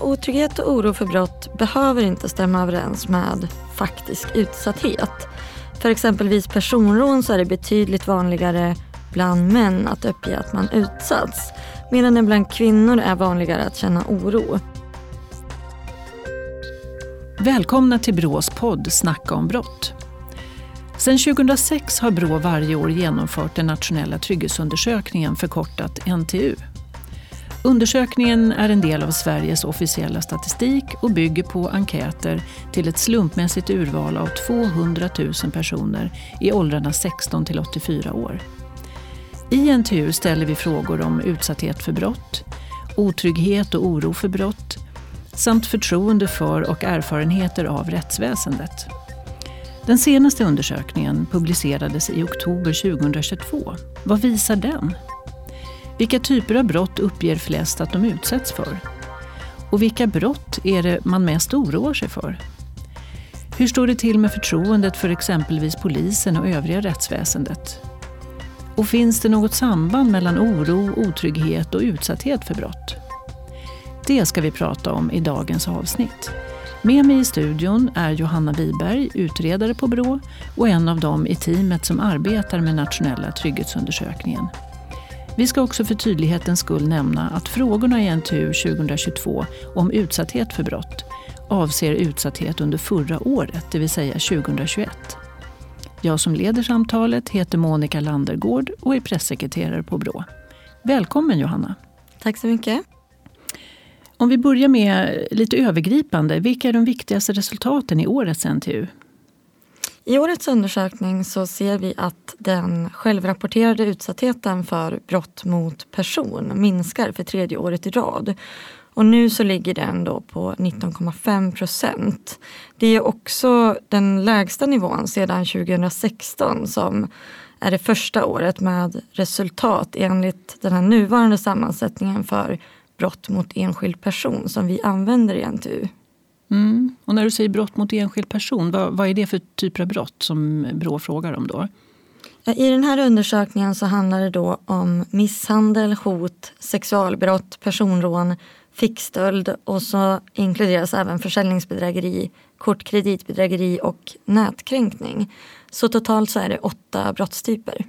Otrygghet och oro för brott behöver inte stämma överens med faktisk utsatthet. För exempelvis personrån så är det betydligt vanligare bland män att uppge att man utsatts medan det bland kvinnor är vanligare att känna oro. Välkomna till Brås podd Snacka om brott. Sedan 2006 har Brå varje år genomfört den nationella trygghetsundersökningen förkortat NTU. Undersökningen är en del av Sveriges officiella statistik och bygger på enkäter till ett slumpmässigt urval av 200 000 personer i åldrarna 16 till 84 år. I NTU ställer vi frågor om utsatthet för brott, otrygghet och oro för brott samt förtroende för och erfarenheter av rättsväsendet. Den senaste undersökningen publicerades i oktober 2022. Vad visar den? Vilka typer av brott uppger flest att de utsätts för? Och vilka brott är det man mest oroar sig för? Hur står det till med förtroendet för exempelvis polisen och övriga rättsväsendet? Och finns det något samband mellan oro, otrygghet och utsatthet för brott? Det ska vi prata om i dagens avsnitt. Med mig i studion är Johanna Wiberg, utredare på Brå och en av dem i teamet som arbetar med nationella trygghetsundersökningen. Vi ska också för tydlighetens skull nämna att frågorna i NTU 2022 om utsatthet för brott avser utsatthet under förra året, det vill säga 2021. Jag som leder samtalet heter Monica Landergård och är pressekreterare på Brå. Välkommen Johanna! Tack så mycket! Om vi börjar med lite övergripande, vilka är de viktigaste resultaten i årets NTU? I årets undersökning så ser vi att den självrapporterade utsattheten för brott mot person minskar för tredje året i rad. Och nu så ligger den då på 19,5 procent. Det är också den lägsta nivån sedan 2016 som är det första året med resultat enligt den här nuvarande sammansättningen för brott mot enskild person som vi använder i NTU. Mm. Och när du säger brott mot enskild person, vad, vad är det för typer av brott som Brå frågar om då? I den här undersökningen så handlar det då om misshandel, hot, sexualbrott, personrån, fickstöld och så inkluderas även försäljningsbedrägeri, kortkreditbedrägeri och nätkränkning. Så totalt så är det åtta brottstyper.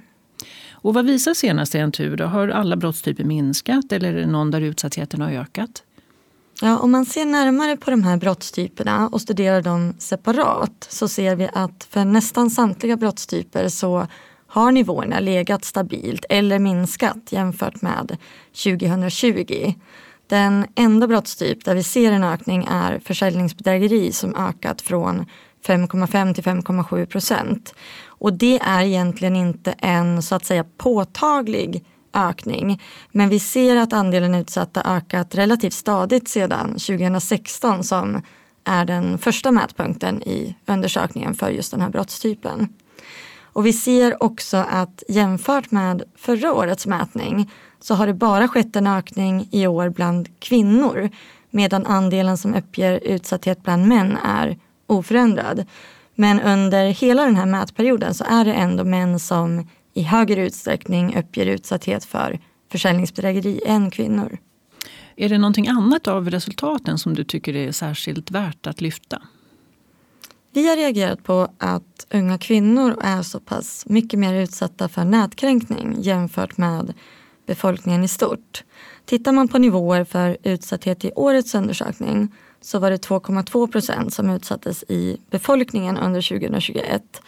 Och vad visar senaste NTU? Då? Har alla brottstyper minskat eller är det någon där utsattheten har ökat? Ja, om man ser närmare på de här brottstyperna och studerar dem separat så ser vi att för nästan samtliga brottstyper så har nivåerna legat stabilt eller minskat jämfört med 2020. Den enda brottstyp där vi ser en ökning är försäljningsbedrägeri som ökat från 5,5 till 5,7 procent. Och det är egentligen inte en så att säga påtaglig ökning. Men vi ser att andelen utsatta ökat relativt stadigt sedan 2016 som är den första mätpunkten i undersökningen för just den här brottstypen. Och vi ser också att jämfört med förra årets mätning så har det bara skett en ökning i år bland kvinnor medan andelen som uppger utsatthet bland män är oförändrad. Men under hela den här mätperioden så är det ändå män som i högre utsträckning uppger utsatthet för försäljningsbedrägeri än kvinnor. Är det någonting annat av resultaten som du tycker är särskilt värt att lyfta? Vi har reagerat på att unga kvinnor är så pass mycket mer utsatta för nätkränkning jämfört med befolkningen i stort. Tittar man på nivåer för utsatthet i årets undersökning så var det 2,2 procent som utsattes i befolkningen under 2021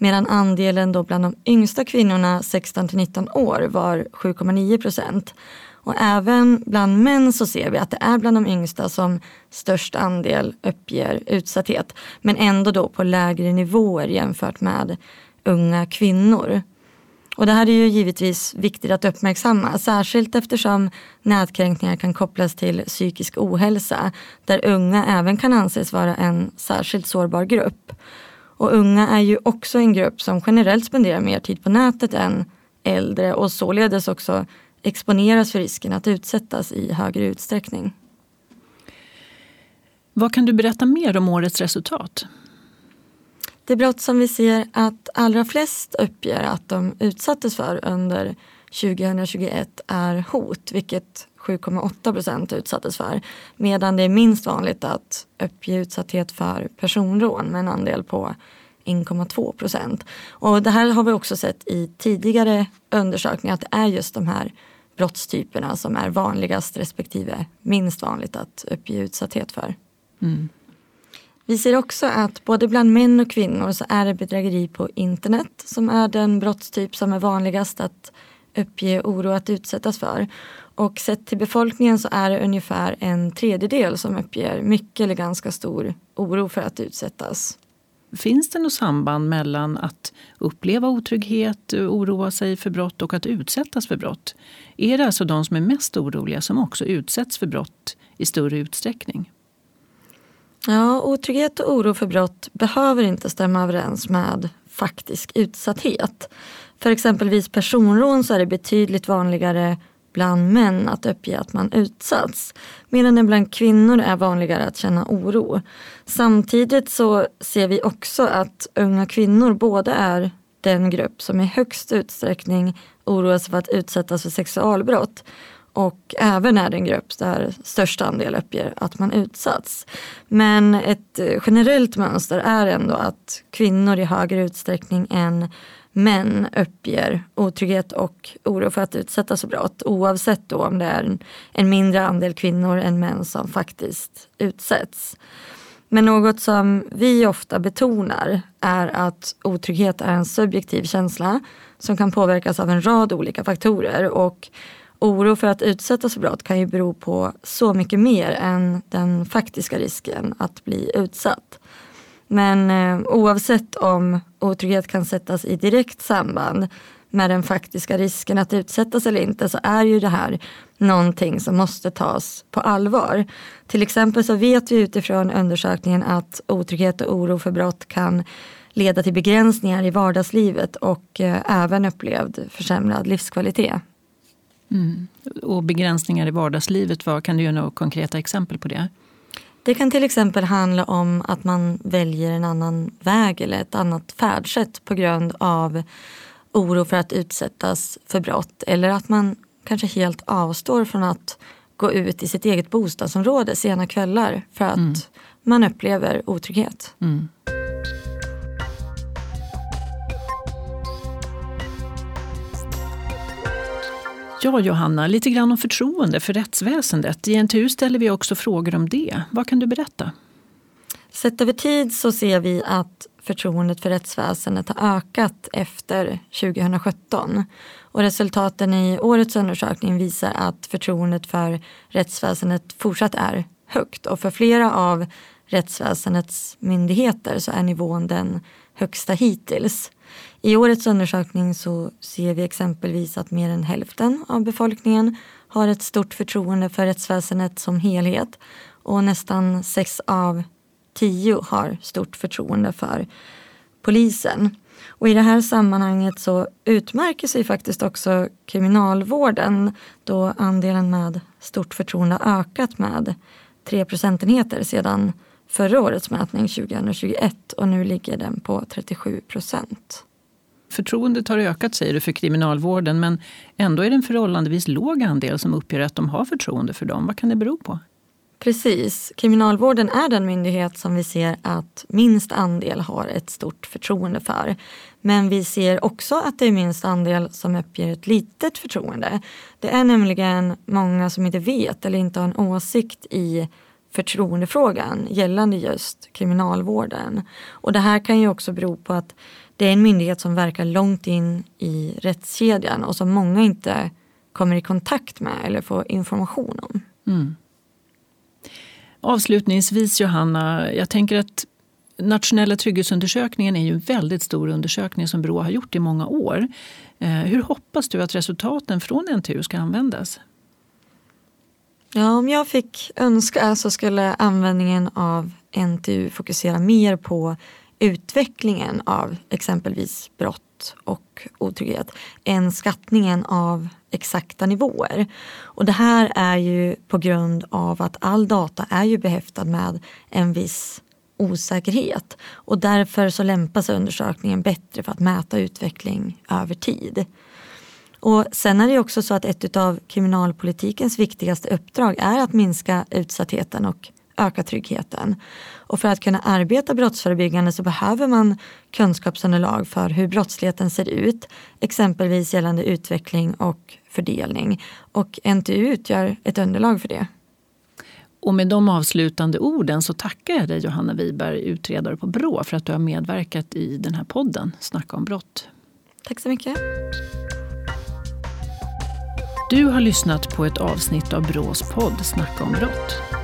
medan andelen då bland de yngsta kvinnorna 16 till 19 år var 7,9 procent. Och även bland män så ser vi att det är bland de yngsta som störst andel uppger utsatthet. Men ändå då på lägre nivåer jämfört med unga kvinnor. Och det här är ju givetvis viktigt att uppmärksamma, särskilt eftersom nätkränkningar kan kopplas till psykisk ohälsa, där unga även kan anses vara en särskilt sårbar grupp. Och unga är ju också en grupp som generellt spenderar mer tid på nätet än äldre och således också exponeras för risken att utsättas i högre utsträckning. Vad kan du berätta mer om årets resultat? Det brott som vi ser att allra flest uppger att de utsattes för under 2021 är hot, vilket 7,8 procent utsattes för. Medan det är minst vanligt att uppge utsatthet för personrån med en andel på 1,2 procent. Och det här har vi också sett i tidigare undersökningar att det är just de här brottstyperna som är vanligast respektive minst vanligt att uppge utsatthet för. Mm. Vi ser också att både bland män och kvinnor så är det bedrägeri på internet som är den brottstyp som är vanligast att uppge oro att utsättas för. Och sett till befolkningen så är det ungefär en tredjedel som uppger mycket eller ganska stor oro för att utsättas. Finns det något samband mellan att uppleva otrygghet, oroa sig för brott och att utsättas för brott? Är det alltså de som är mest oroliga som också utsätts för brott i större utsträckning? Ja, otrygghet och oro för brott behöver inte stämma överens med faktisk utsatthet. För exempelvis personrån så är det betydligt vanligare bland män att uppge att man utsatts. Medan det bland kvinnor är vanligare att känna oro. Samtidigt så ser vi också att unga kvinnor både är den grupp som i högst utsträckning oroar sig för att utsättas för sexualbrott och även är den grupp där största andel uppger att man utsatts. Men ett eh, generellt mönster är ändå att kvinnor i högre utsträckning än män uppger otrygghet och oro för att utsättas för brott oavsett då om det är en, en mindre andel kvinnor än män som faktiskt utsätts. Men något som vi ofta betonar är att otrygghet är en subjektiv känsla som kan påverkas av en rad olika faktorer och oro för att utsättas för brott kan ju bero på så mycket mer än den faktiska risken att bli utsatt. Men eh, oavsett om otrygghet kan sättas i direkt samband med den faktiska risken att utsättas eller inte så är ju det här någonting som måste tas på allvar. Till exempel så vet vi utifrån undersökningen att otrygghet och oro för brott kan leda till begränsningar i vardagslivet och eh, även upplevd försämrad livskvalitet. Mm. Och begränsningar i vardagslivet, vad, kan du ge några konkreta exempel på det? Det kan till exempel handla om att man väljer en annan väg eller ett annat färdsätt på grund av oro för att utsättas för brott eller att man kanske helt avstår från att gå ut i sitt eget bostadsområde sena kvällar för att mm. man upplever otrygghet. Mm. Ja, Johanna, lite grann om förtroende för rättsväsendet. I NTU ställer vi också frågor om det. Vad kan du berätta? Sett över tid så ser vi att förtroendet för rättsväsendet har ökat efter 2017. Och resultaten i årets undersökning visar att förtroendet för rättsväsendet fortsatt är högt och för flera av rättsväsendets myndigheter så är nivån den högsta hittills. I årets undersökning så ser vi exempelvis att mer än hälften av befolkningen har ett stort förtroende för rättsväsendet som helhet och nästan sex av tio har stort förtroende för polisen. Och i det här sammanhanget så utmärker sig faktiskt också kriminalvården då andelen med stort förtroende har ökat med 3 procentenheter sedan förra årets mätning 2021 och nu ligger den på 37 procent. Förtroendet har ökat säger du för kriminalvården men ändå är det en förhållandevis låg andel som uppger att de har förtroende för dem. Vad kan det bero på? Precis. Kriminalvården är den myndighet som vi ser att minst andel har ett stort förtroende för. Men vi ser också att det är minst andel som uppger ett litet förtroende. Det är nämligen många som inte vet eller inte har en åsikt i förtroendefrågan gällande just kriminalvården. Och det här kan ju också bero på att det är en myndighet som verkar långt in i rättskedjan och som många inte kommer i kontakt med eller får information om. Mm. Avslutningsvis Johanna, jag tänker att Nationella trygghetsundersökningen är ju en väldigt stor undersökning som Brå har gjort i många år. Eh, hur hoppas du att resultaten från NTU ska användas? Ja, om jag fick önska så skulle användningen av NTU fokusera mer på utvecklingen av exempelvis brott och otrygghet än skattningen av exakta nivåer. Och det här är ju på grund av att all data är ju behäftad med en viss osäkerhet och därför så lämpar sig undersökningen bättre för att mäta utveckling över tid. Och sen är det också så att ett av kriminalpolitikens viktigaste uppdrag är att minska utsattheten och öka tryggheten. Och för att kunna arbeta brottsförebyggande så behöver man kunskapsunderlag för hur brottsligheten ser ut, exempelvis gällande utveckling och fördelning. Och NTU utgör ett underlag för det. Och med de avslutande orden så tackar jag dig Johanna Wiberg, utredare på Brå, för att du har medverkat i den här podden Snacka om brott. Tack så mycket. Du har lyssnat på ett avsnitt av Brås podd Snacka om brott.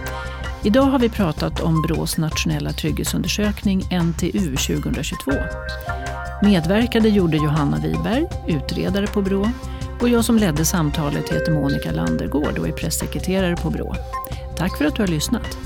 Idag har vi pratat om Brås nationella trygghetsundersökning NTU 2022. Medverkade gjorde Johanna Wiberg, utredare på Brå, och jag som ledde samtalet heter Monica Landergård och är pressekreterare på Brå. Tack för att du har lyssnat.